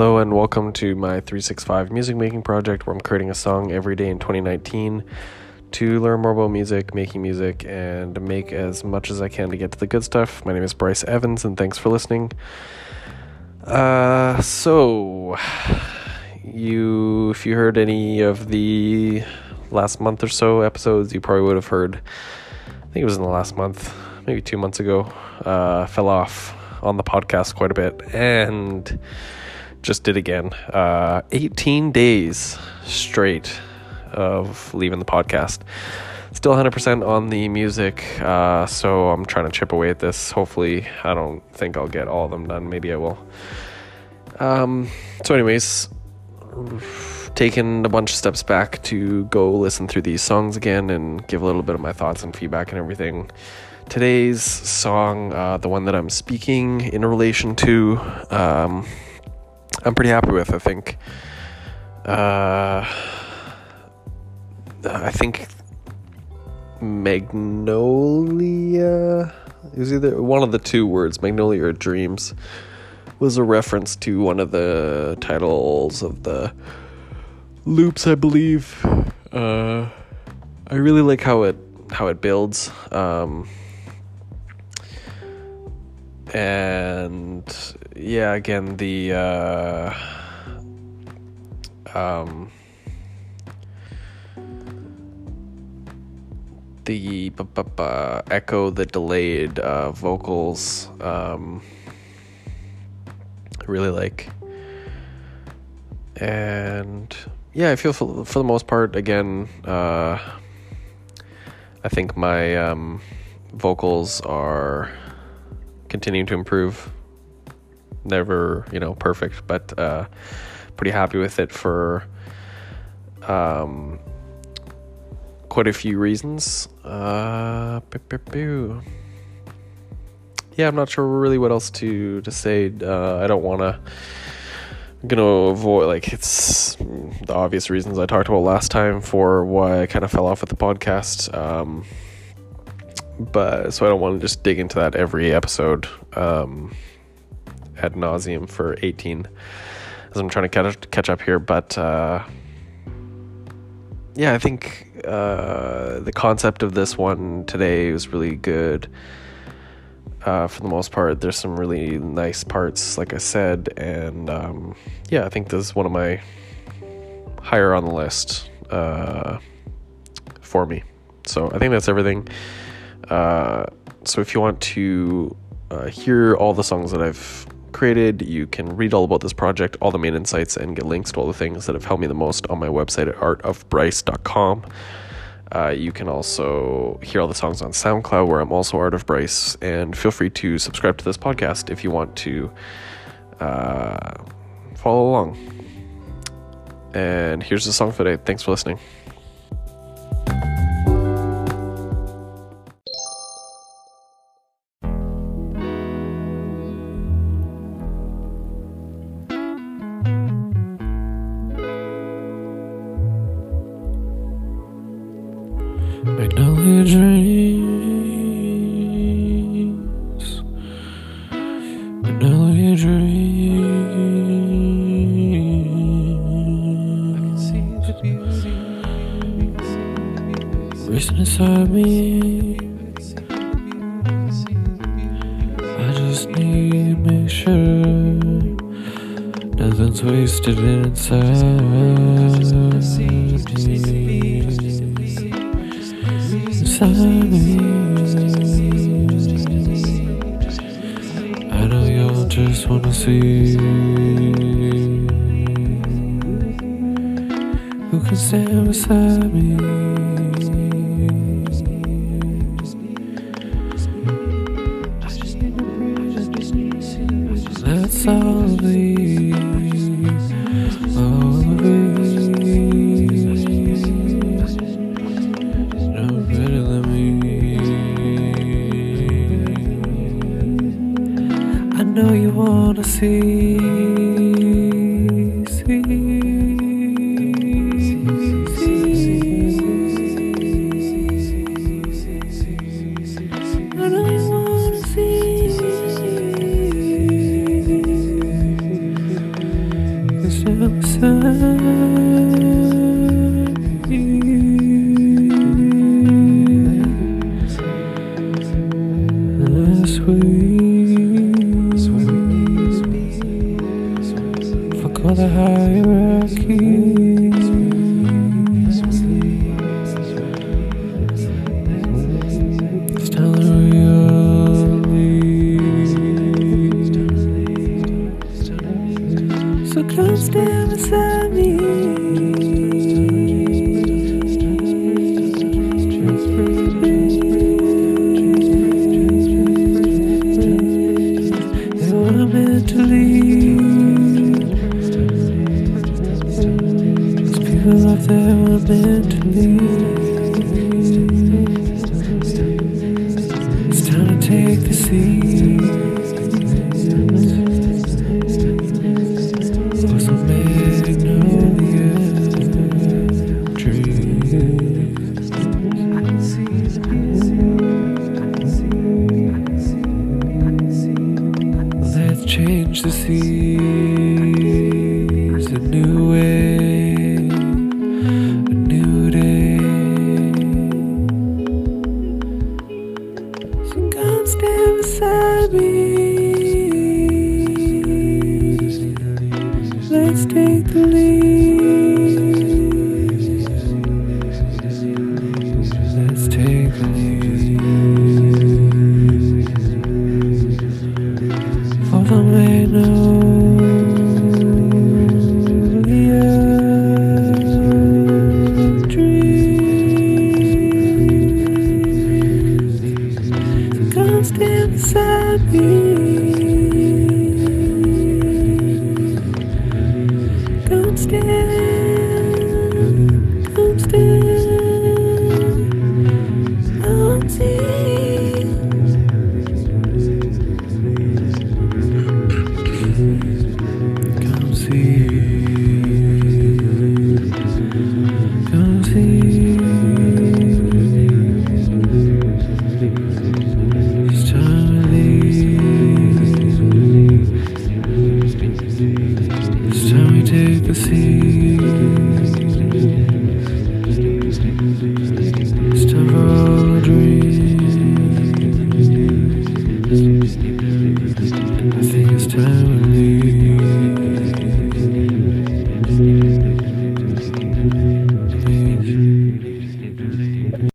Hello and welcome to my 365 music making project where I'm creating a song every day in 2019 to learn more about music, making music, and make as much as I can to get to the good stuff. My name is Bryce Evans and thanks for listening. Uh, so, you, if you heard any of the last month or so episodes, you probably would have heard, I think it was in the last month, maybe two months ago, uh, fell off on the podcast quite a bit and just did again. Uh, 18 days straight of leaving the podcast. Still 100% on the music, uh, so I'm trying to chip away at this. Hopefully, I don't think I'll get all of them done. Maybe I will. Um, so, anyways, taken a bunch of steps back to go listen through these songs again and give a little bit of my thoughts and feedback and everything. Today's song, uh, the one that I'm speaking in relation to, um, I'm pretty happy with. I think. Uh, I think Magnolia it was either one of the two words, Magnolia or Dreams, was a reference to one of the titles of the loops, I believe. Uh, I really like how it how it builds. Um, and yeah, again the uh, um, the echo, the delayed uh, vocals. Um, I really like, and yeah, I feel for, for the most part, again, uh, I think my um, vocals are continuing to improve. Never, you know, perfect, but uh, pretty happy with it for um, quite a few reasons. Uh, yeah, I'm not sure really what else to to say. Uh, I don't want to. Gonna avoid like it's the obvious reasons I talked about last time for why I kind of fell off with the podcast. Um, but so I don't want to just dig into that every episode um, ad nauseum for 18 as I'm trying to catch, catch up here. But uh, yeah, I think uh, the concept of this one today was really good. Uh, for the most part, there's some really nice parts, like I said, and um, yeah, I think this is one of my higher on the list uh, for me. So I think that's everything. Uh, so if you want to uh, hear all the songs that I've created, you can read all about this project, all the main insights, and get links to all the things that have helped me the most on my website at artofbryce.com. Uh, you can also hear all the songs on SoundCloud, where I'm also Art of Bryce, and feel free to subscribe to this podcast if you want to uh, follow along. And here's the song for today. Thanks for listening. Magnolia dreams. Magnolia dreams. Racing inside me. I can see the people I just need to make sure nothing's wasted inside I know y'all just wanna see who can stand beside me. know you wanna see. see, see. I know you wanna see. Sweet. me inside me.